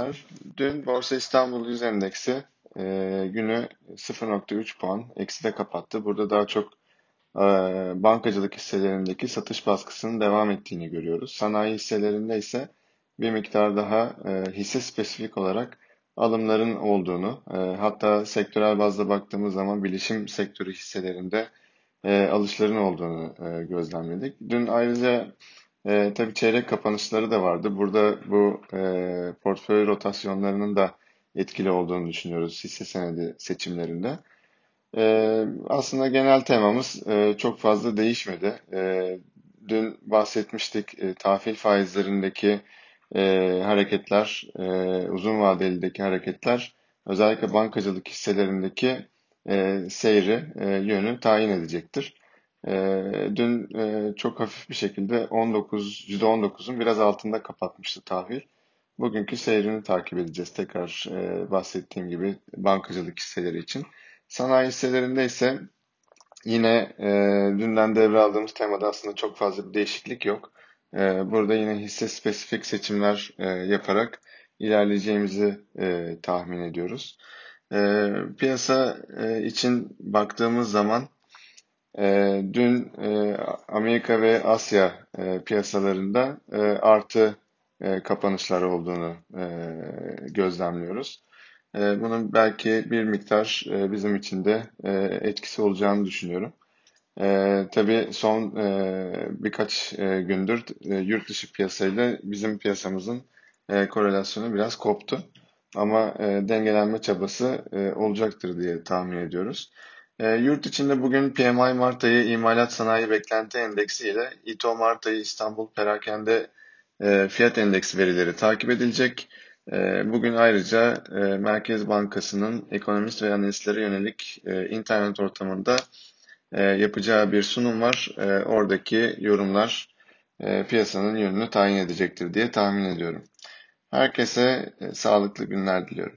Merhabalar. Dün Borsa İstanbul Yüz Endeksi e, günü 0.3 puan ekside kapattı. Burada daha çok e, bankacılık hisselerindeki satış baskısının devam ettiğini görüyoruz. Sanayi hisselerinde ise bir miktar daha e, hisse spesifik olarak alımların olduğunu, e, hatta sektörel bazda baktığımız zaman bilişim sektörü hisselerinde e, alışların olduğunu e, gözlemledik. Dün ayrıca e, tabii çeyrek kapanışları da vardı. Burada bu e, portföy rotasyonlarının da etkili olduğunu düşünüyoruz hisse senedi seçimlerinde. E, aslında genel temamız e, çok fazla değişmedi. E, dün bahsetmiştik e, tahvil faizlerindeki e, hareketler, e, uzun vadelideki hareketler, özellikle bankacılık hisselerindeki e, seyri, e, yönü tayin edecektir. E, dün e, çok hafif bir şekilde 19, %19'un biraz altında kapatmıştı tahvil. Bugünkü seyrini takip edeceğiz. Tekrar e, bahsettiğim gibi bankacılık hisseleri için. Sanayi hisselerinde ise yine e, dünden devraldığımız temada aslında çok fazla bir değişiklik yok. E, burada yine hisse spesifik seçimler e, yaparak ilerleyeceğimizi e, tahmin ediyoruz. E, piyasa e, için baktığımız zaman e, dün e, Amerika ve Asya e, piyasalarında e, artı kapanışlar olduğunu gözlemliyoruz. E, bunun belki bir miktar bizim için de etkisi olacağını düşünüyorum. E, tabii son birkaç gündür yurt dışı piyasayla bizim piyasamızın korelasyonu biraz koptu. Ama dengelenme çabası olacaktır diye tahmin ediyoruz. E, yurt içinde bugün PMI Mart ayı imalat sanayi beklenti endeksi ile İTO Mart ayı İstanbul perakende e, fiyat endeksi verileri takip edilecek. E, bugün ayrıca e, Merkez Bankası'nın ekonomist ve analistlere yönelik e, internet ortamında e, yapacağı bir sunum var. E, oradaki yorumlar e, piyasanın yönünü tayin edecektir diye tahmin ediyorum. Herkese e, sağlıklı günler diliyorum.